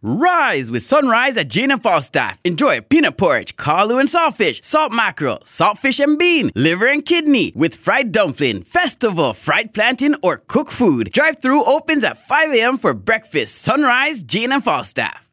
Rise with sunrise at Jane and Falstaff. Enjoy peanut porridge, callaloo and saltfish, salt mackerel, saltfish and bean, liver and kidney with fried dumpling, festival, fried plantain, or cook food. Drive through opens at 5 a.m. for breakfast. Sunrise, Jane and Falstaff.